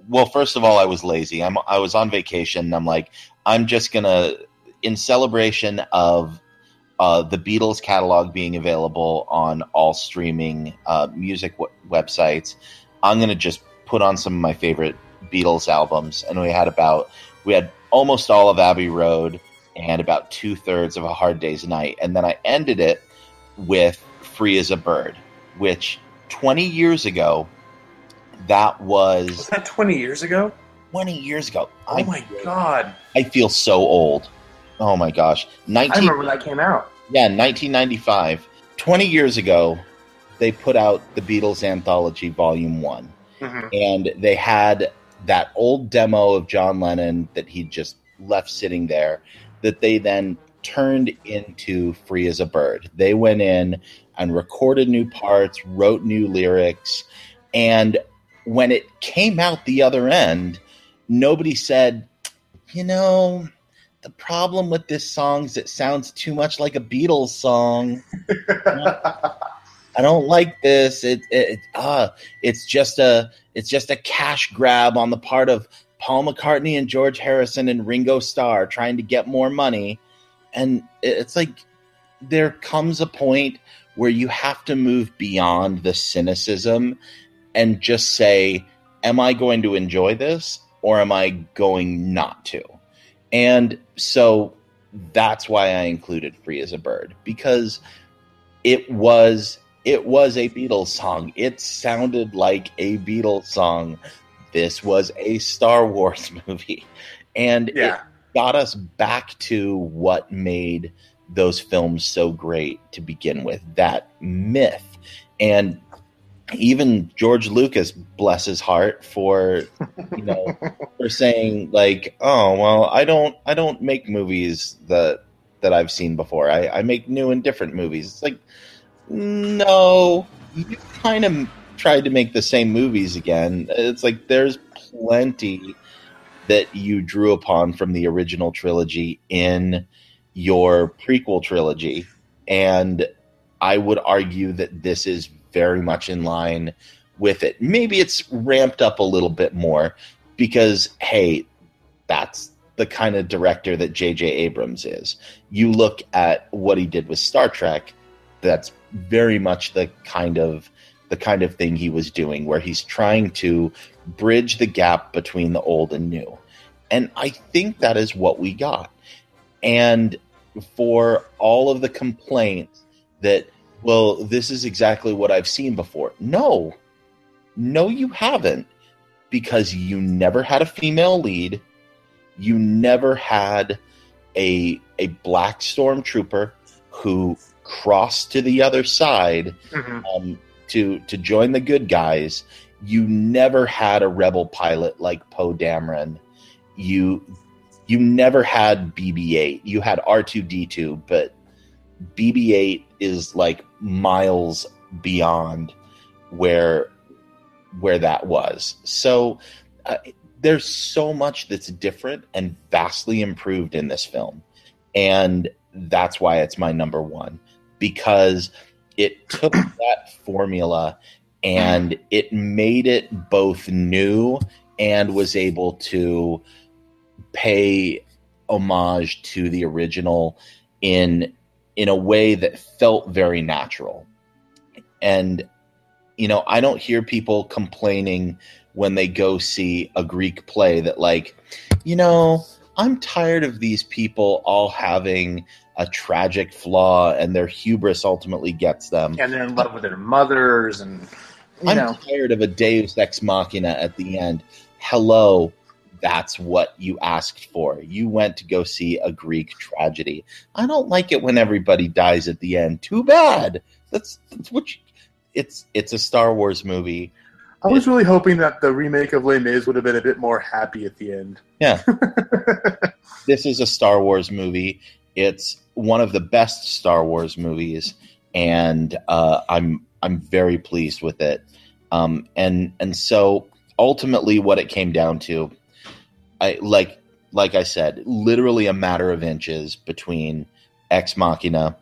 Speaker 3: well, first of all, I was lazy. I'm I was on vacation. And I'm like, I'm just gonna in celebration of uh, the Beatles catalog being available on all streaming uh, music w- websites. I'm gonna just put on some of my favorite Beatles albums, and we had about we had almost all of Abbey Road and about two thirds of A Hard Day's Night, and then I ended it with Free as a Bird, which 20 years ago, that was.
Speaker 2: Was that 20 years ago?
Speaker 3: 20 years ago.
Speaker 2: Oh
Speaker 3: I,
Speaker 2: my god.
Speaker 3: I feel so old. Oh my gosh. 19,
Speaker 2: I remember when that came out.
Speaker 3: Yeah, 1995. 20 years ago, they put out the Beatles Anthology Volume 1.
Speaker 2: hmm
Speaker 3: And they had that old demo of John Lennon that he just left sitting there that they then turned into Free as a Bird. They went in and recorded new parts, wrote new lyrics, and when it came out the other end, nobody said, you know, the problem with this song is it sounds too much like a Beatles song. I don't like this. It, it uh, it's just a it's just a cash grab on the part of Paul McCartney and George Harrison and Ringo Starr trying to get more money. And it's like there comes a point where you have to move beyond the cynicism and just say, Am I going to enjoy this or am I going not to? And so that's why I included Free as a Bird because it was it was a Beatles song. It sounded like a Beatles song. This was a Star Wars movie. And
Speaker 2: Yeah.
Speaker 3: it got us back to what made those films so great to begin with that myth. And even George Lucas, bless his heart, for you know, for saying like, "Oh well, I don't, I don't make movies that that I've seen before. I, I make new and different movies." It's like, no, you kind of tried to make the same movies again. It's like there's plenty that you drew upon from the original trilogy in your prequel trilogy, and I would argue that this is very much in line with it. Maybe it's ramped up a little bit more because, hey, that's the kind of director that J.J. Abrams is. You look at what he did with Star Trek, that's very much the kind of the kind of thing he was doing where he's trying to bridge the gap between the old and new. And I think that is what we got. And for all of the complaints that well, this is exactly what I've seen before. No, no, you haven't, because you never had a female lead. you never had a a black stormtrooper who crossed to the other side
Speaker 2: Mhm.
Speaker 3: um, to to join the good guys. You never had a rebel pilot like Poe Dameron. You you never had BB-8. You had R2D2, but BB-8 is like miles beyond where where that was. So uh, there's so much that's different and vastly improved in this film. And that's why it's my number 1 because it took that formula and it made it both new and was able to pay homage to the original in in a way that felt very natural. And you know, I don't hear people complaining when they go see a Greek play that like, you know, I'm tired of these people all having a tragic flaw and their hubris ultimately gets them.
Speaker 2: and they're in love with their mothers, and you
Speaker 3: I'm
Speaker 2: know,
Speaker 3: tired of a Deus ex machina at the end. Hello, that's what you asked for. You went to go see a Greek tragedy. I don't like it when everybody dies at the end. Too bad. That's, that's what you, it's. It's a Star Wars movie.
Speaker 2: I was really hoping that the remake of Les Mis would have been a bit more happy at the end.
Speaker 3: Yeah. This is a Star Wars movie. It's one of the best Star Wars movies, and uh, I'm I'm very pleased with it. Um, and and so ultimately, what it came down to, I like like I said, literally a matter of inches between Ex Machina,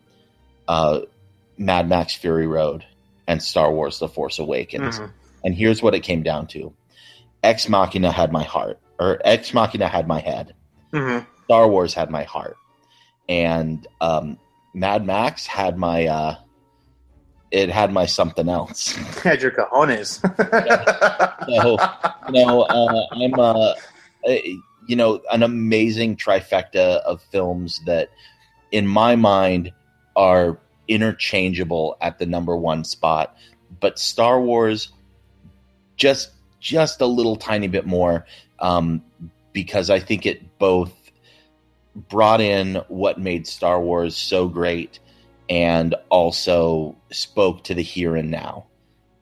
Speaker 3: uh, Mad Max Fury Road, and Star Wars: The Force Awakens.
Speaker 2: Mhm.
Speaker 3: And here's what it came down to: Ex Machina had my heart, or Ex Machina had my head.
Speaker 2: Mhm.
Speaker 3: Star Wars had my heart, and um, Mad Max had my uh, it had my something else.
Speaker 2: Had your cojones.
Speaker 3: So you know, uh, I'm uh, you know an amazing trifecta of films that, in my mind, are interchangeable at the number one spot. But Star Wars, just just a little tiny bit more, um, because I think it both brought in what made Star Wars so great and also spoke to the here and now.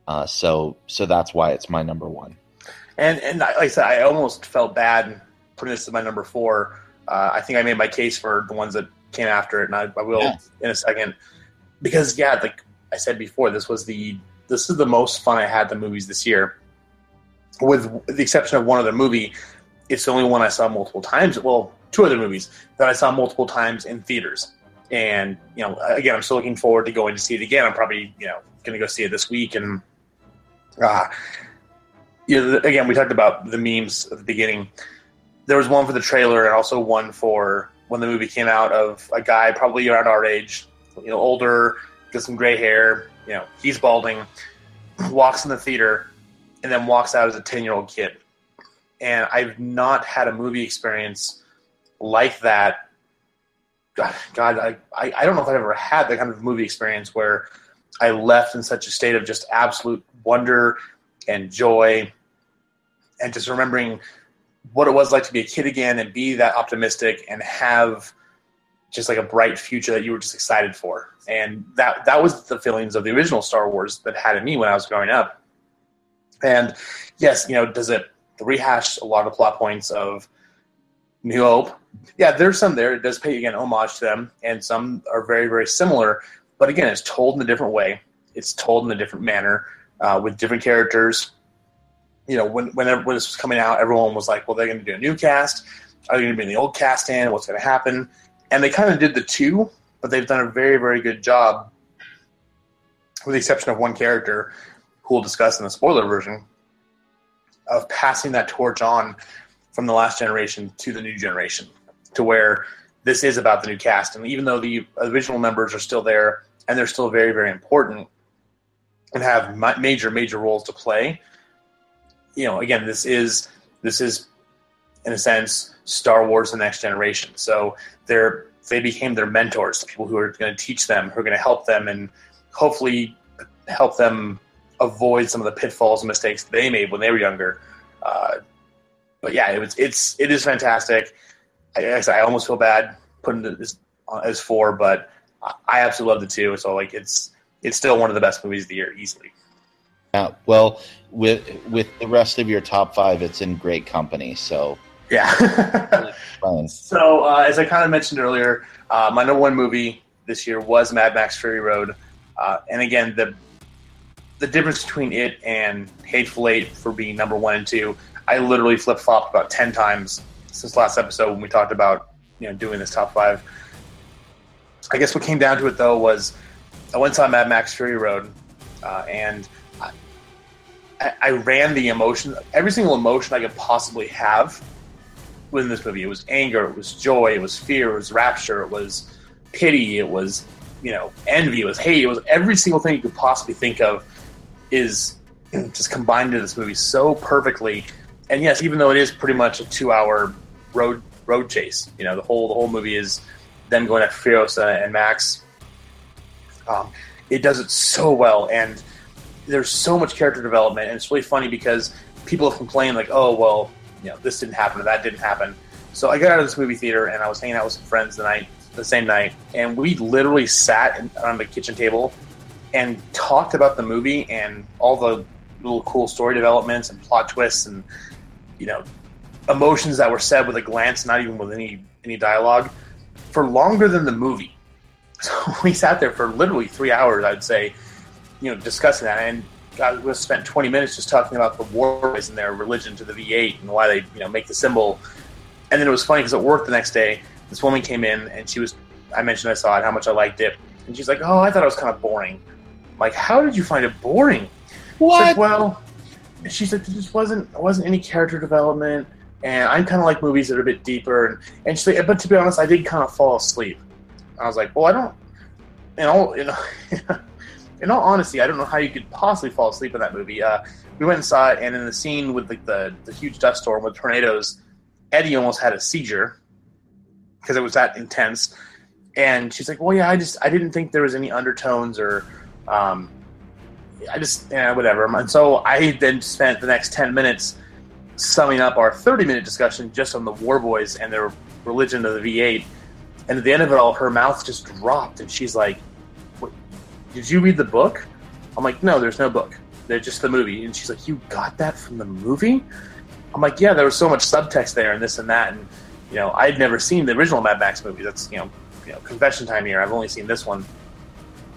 Speaker 3: Uh, so so that's why it's my number one.
Speaker 2: And and like I said, I almost felt bad putting this as my number four. Uh, I think I made my case for the ones that came after it, and I, I will
Speaker 3: Yeah.
Speaker 2: in a second. Because yeah, like I said before, this was the this is the most fun I had the movies this year, with the exception of one other movie. It's the only one I saw multiple times. Well, two other movies that I saw multiple times in theaters. And you know, again, I'm still looking forward to going to see it again. I'm probably you know going to go see it this week and. Uh, you know, again, we talked about the memes at the beginning. There was one for the trailer and also one for when the movie came out of a guy probably around our age, you know, older, got some gray hair, you know, he's balding, walks in the theater, and then walks out as a 10 year old kid. And I've not had a movie experience like that. God, God I, I don't know if I've ever had that kind of movie experience where I left in such a state of just absolute wonder and joy and just remembering what it was like to be a kid again and be that optimistic and have just like a bright future that you were just excited for. And that that was the feelings of the original Star Wars that had in me when I was growing up. And yes, you know, does it rehash a lot of plot points of New Hope? Yeah, there's some there. It does pay again homage to them, and some are very, very similar. But again, it's told in a different way. It's told in a different manner uh, with different characters. You know, when whenever when this was coming out, everyone was like, "Well, they're going to do a new cast. Are they going to bring the old cast in? What's going to happen?" And they kind of did the two, but they've done a very, very good job, with the exception of one character, who we'll discuss in the spoiler version, of passing that torch on from the last generation to the new generation, to where this is about the new cast. And even though the original members are still there and they're still very, very important and have ma- major, major roles to play, you know, again, this is this is in a sense Star Wars: The Next Generation. So they're they became their mentors, the people who are going to teach them, who are going to help them, and hopefully help them avoid some of the pitfalls and mistakes they made when they were younger. Uh, but yeah, it was it's it is fantastic. I, I, almost feel bad putting this as four, but I absolutely love the two. So like it's it's still one of the best movies of the year easily.
Speaker 3: Yeah, well, with with the rest of your top five, it's in great company. So
Speaker 2: yeah. so uh, as I kind of mentioned earlier, uh, my number one movie this year was Mad Max Fury Road, uh, and again the the difference between it and Hateful Eight for being number one and two, I literally flip flopped about ten times since last episode when we talked about you know doing this top five. I guess what came down to it though was I went saw Mad Max Fury Road, uh, and I, I, ran the emotion, every single emotion I could possibly have within this movie. It was anger, it was joy, it was fear, it was rapture, it was pity, it was you know envy, it was hate, it was every single thing you could possibly think of is just combined into this movie so perfectly. And yes, even though it is pretty much a two-hour road road chase, you know the whole the whole movie is them going after Furiosa and Max. Um, it does it so well, and there's so much character development, and it's really funny because people have complained like, "Oh, well, you know, this didn't happen or that didn't happen." So I got out of this movie theater and I was hanging out with some friends the night, the same night, and we literally sat on the kitchen table and talked about the movie and all the little cool story developments and plot twists and you know emotions that were said with a glance, not even with any any dialogue for longer than the movie. So we sat there for literally three hours, I'd say, you know, discussing that. And God, we spent 20 minutes just talking about the wars and their religion to the V8 and why they, you know, make the symbol. And then it was funny because at work the next day, this woman came in and she was, I mentioned I saw it, how much I liked it. And she's like, oh, I thought it was kind of boring. I'm like, how did you find it boring?
Speaker 3: What?
Speaker 2: Like, well, she said, there just wasn't, wasn't any character development and I kind of like movies that are a bit deeper. And, and she, but to be honest, I did kind of fall asleep. I was like, well, I don't, you know, you know, in all honesty, I don't know how you could possibly fall asleep in that movie. Uh, we went and saw it, and in the scene with like the, the huge dust storm with tornadoes, Eddie almost had a seizure because it was that intense. And she's like, well, yeah, I just I didn't think there was any undertones or. Um, I just yeah, whatever. And so I then spent the next ten minutes summing up our 30 minute discussion just on the War Boys and their religion of the V8. And at the end of it all, her mouth just dropped, and she's like, "Did you read the book?" I'm like, "No, there's no book. They're just the movie." And she's like, "You got that from the movie?" I'm like, "Yeah, there was so much subtext there, and this and that." And you know, I'd never seen the original Mad Max movie. That's you know, you know, confession time here. I've only seen this one.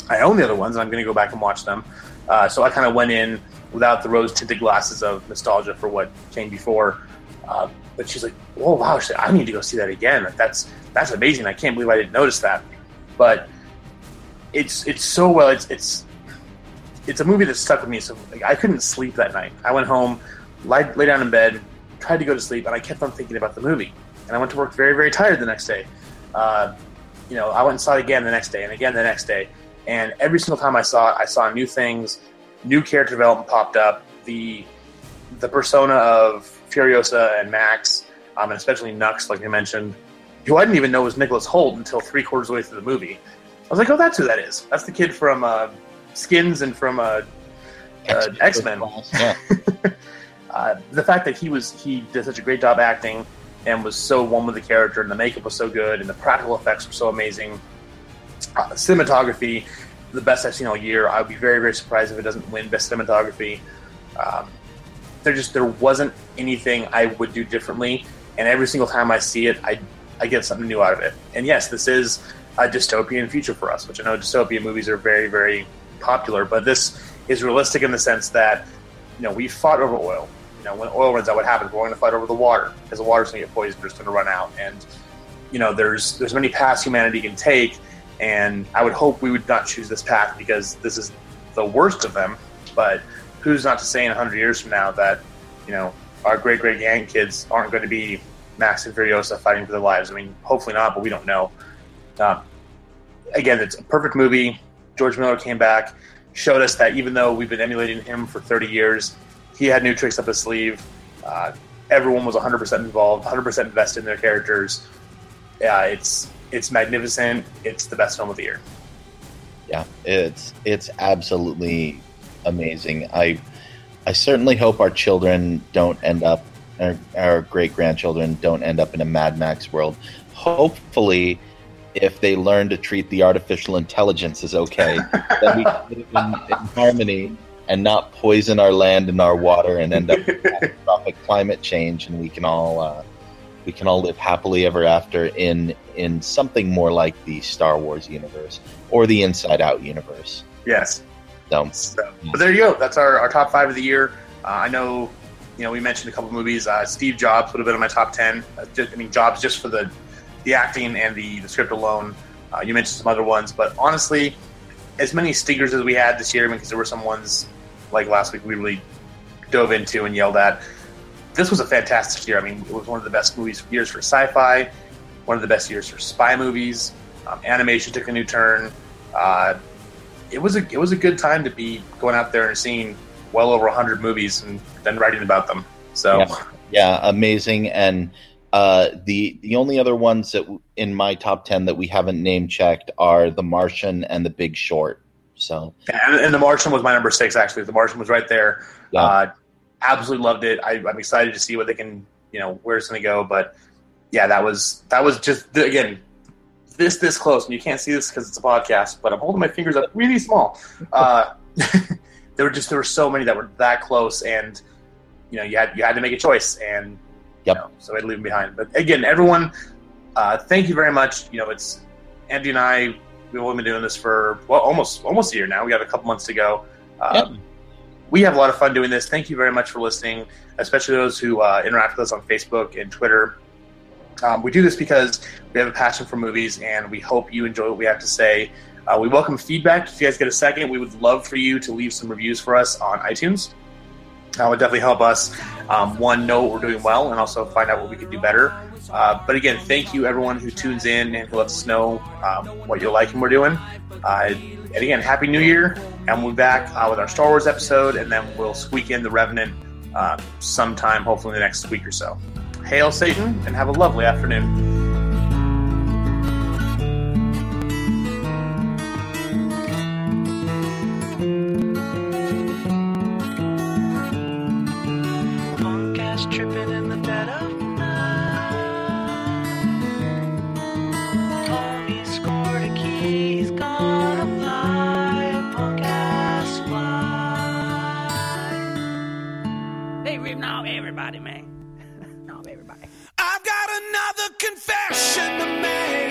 Speaker 2: I own the other ones, and I'm going to go back and watch them. Uh, so I kind of went in without the rose tinted glasses of nostalgia for what came before. Uh, but she's like, "Oh wow, I need to go see that again. That's that's amazing. I can't believe I didn't notice that." But it's it's so well. It's it's it's a movie that stuck with me. So like, I couldn't sleep that night. I went home, lay, lay down in bed, tried to go to sleep, and I kept on thinking about the movie. And I went to work very very tired the next day. Uh, you know, I went and saw it again the next day, and again the next day. And every single time I saw it, I saw new things new character development popped up. The the persona of Furiosa and Max, um, and especially Nux, like you mentioned, who I didn't even know was Nicholas Hoult until three quarters of the way through the movie. I was like, oh, that's who that is. That's the kid from uh, Skins and from uh, uh, X Men. Yeah. uh, the fact that he was he did such a great job acting and was so one with the character, and the makeup was so good, and the practical effects were so amazing. Uh, cinematography the best I've seen all year. I would be very, very surprised if it doesn't win best cinematography. Um, there just there wasn't anything I would do differently, and every single time I see it, I I get something new out of it. And yes, this is a dystopian future for us, which I know dystopian movies are very, very popular, but this is realistic in the sense that you know we fought over oil. You know, when oil runs out, what happens? We're going to fight over the water because the water's going to get poisoned it's going to run out. And you know, there's there's many paths humanity can take and I would hope we would not choose this path because this is the worst of them. But who's not to say in 100 years from now that, you know, our great great grandkids aren't going to be Max and Furiosa fighting for their lives? I mean, hopefully not, but we don't know. Uh, again, it's a perfect movie. George Miller came back, showed us that even though we've been emulating him for 30 years, he had new tricks up his sleeve. Uh, everyone was 100% involved, 100% invested in their characters. Yeah, it's it's magnificent. It's the best film of the year.
Speaker 3: Yeah, it's it's absolutely amazing. I I certainly hope our children don't end up our, our great grandchildren don't end up in a Mad Max world. Hopefully, if they learn to treat the artificial intelligence as okay, then we can live in, in harmony and not poison our land and our water and end up with catastrophic climate change, and we can all uh, we can all live happily ever after in in something more like the Star Wars universe or the Inside Out universe.
Speaker 2: Yes.
Speaker 3: So,
Speaker 2: So, but there you go. That's our, our top five of the year. Uh, I know, you know, we mentioned a couple movies. Uh, Steve Jobs would have been in my top ten. Uh, just, I mean, Jobs just for the the acting and the, the script alone. Uh, you mentioned some other ones, but honestly, as many stinkers as we had this year, I mean, because there were some ones like last week we really dove into and yelled at. This was a fantastic year. I mean, it was one of the best movies years for sci-fi, one of the best years for spy movies. Um, animation took a new turn. Uh, it was a it was a good time to be going out there and seeing well over hundred movies and then writing about them. So
Speaker 3: Yeah. yeah, amazing. And uh, the the only other ones that w- in my top ten that we haven't name checked are The Martian and The Big Short. So
Speaker 2: and, and The Martian was my number six. Actually, The Martian was right there.
Speaker 3: Yeah.
Speaker 2: Uh, absolutely loved it. I, I'm excited to see what they can you know where it's going to go. But yeah, that was that was just again this this close, and you can't see this because it's a podcast. But I'm holding my fingers up really small. Uh, there were just there were so many that were that close, and you know you had you had to make a choice, and
Speaker 3: Yep.
Speaker 2: you know, so I had to leave them behind. But again, everyone, uh, thank you very much. You know, it's Andy and I. We've only been doing this for well almost almost a year now. We got a couple months to go. Uh, we have a lot of fun doing this. Thank you very much for listening, especially those who uh, interact with us on Facebook and Twitter. Um, we do this because we have a passion for movies, and we hope you enjoy what we have to say. Uh, we welcome feedback. If you guys get a second, we would love for you to leave some reviews for us on iTunes. That would definitely help us, um, one, know what we're doing well, and also find out what we could do better. Uh, but again, thank you everyone who tunes in and who lets us know um, what you're liking we're doing. Uh, and again, Happy New Year, and we'll be back uh, with our Star Wars episode, and then we'll squeak in the Revenant uh, sometime, hopefully in the next week or so. Hail Satan, and have a lovely afternoon.
Speaker 4: Another confession to make.